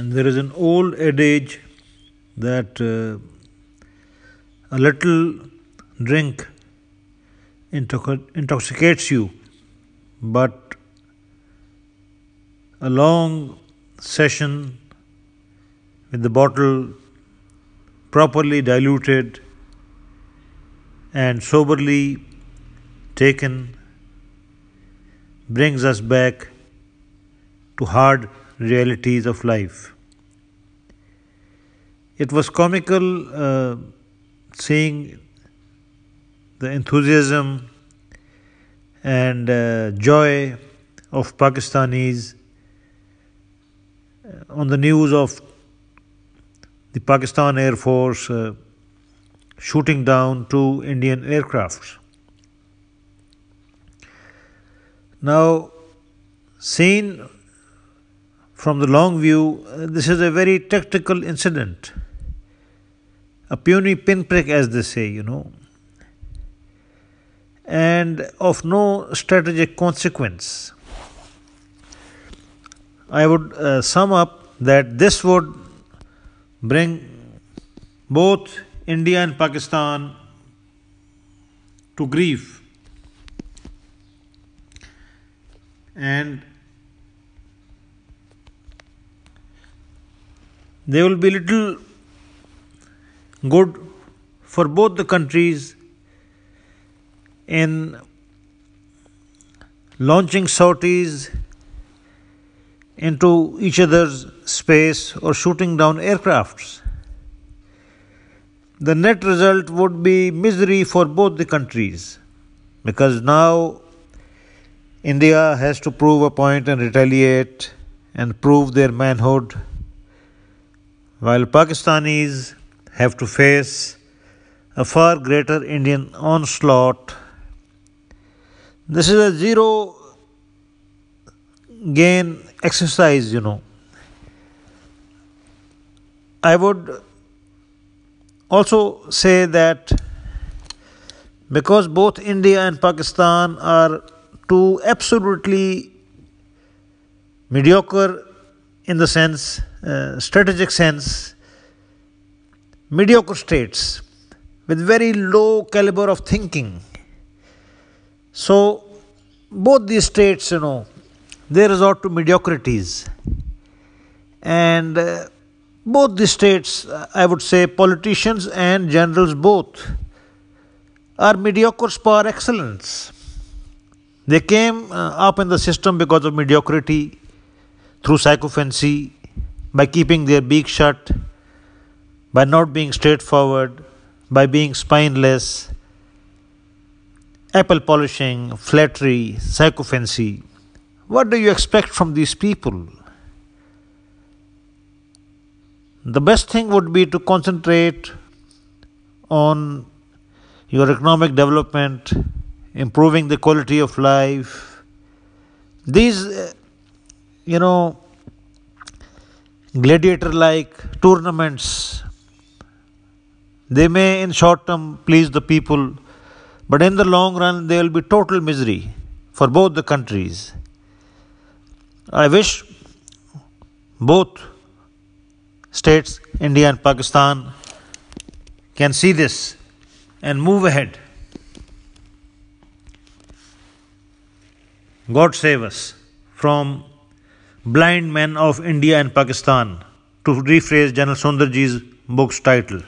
And there is an old adage that uh, a little drink intoxicates you, but a long session with the bottle properly diluted and soberly taken brings us back to hard realities of life. It was comical uh, seeing the enthusiasm and uh, joy of Pakistanis uh, on the news of the Pakistan Air Force uh, shooting down two Indian aircrafts. Now, seen from the long view, uh, this is a very tactical incident, a puny pinprick, as they say, you know, and of no strategic consequence. I would uh, sum up that this would bring both India and Pakistan to grief. And there will be little good for both the countries in launching sorties into each other's space or shooting down aircrafts. The net result would be misery for both the countries because now India has to prove a point and retaliate and prove their manhood, while Pakistanis have to face a far greater Indian onslaught. This is a zero gain exercise, you know. I would also say that because both India and Pakistan are two absolutely mediocre in the sense, uh, strategic sense, mediocre states with very low caliber of thinking. So, both these states, you know, they resort to mediocrities. And uh, both these states, I would say, politicians and generals both, are mediocres par excellence. They came uh, up in the system because of mediocrity, through sycophancy, by keeping their beak shut, by not being straightforward, by being spineless, apple polishing, flattery, sycophancy. What do you expect from these people? The best thing would be to concentrate on your economic development, improving the quality of life. These, you know, gladiator like tournaments, they may in short term please the people, but in the long run, there will be total misery for both the countries. I wish both states, India and Pakistan, can see this and move ahead. God save us from blind men of India and Pakistan, to rephrase General Sundarji's book's title.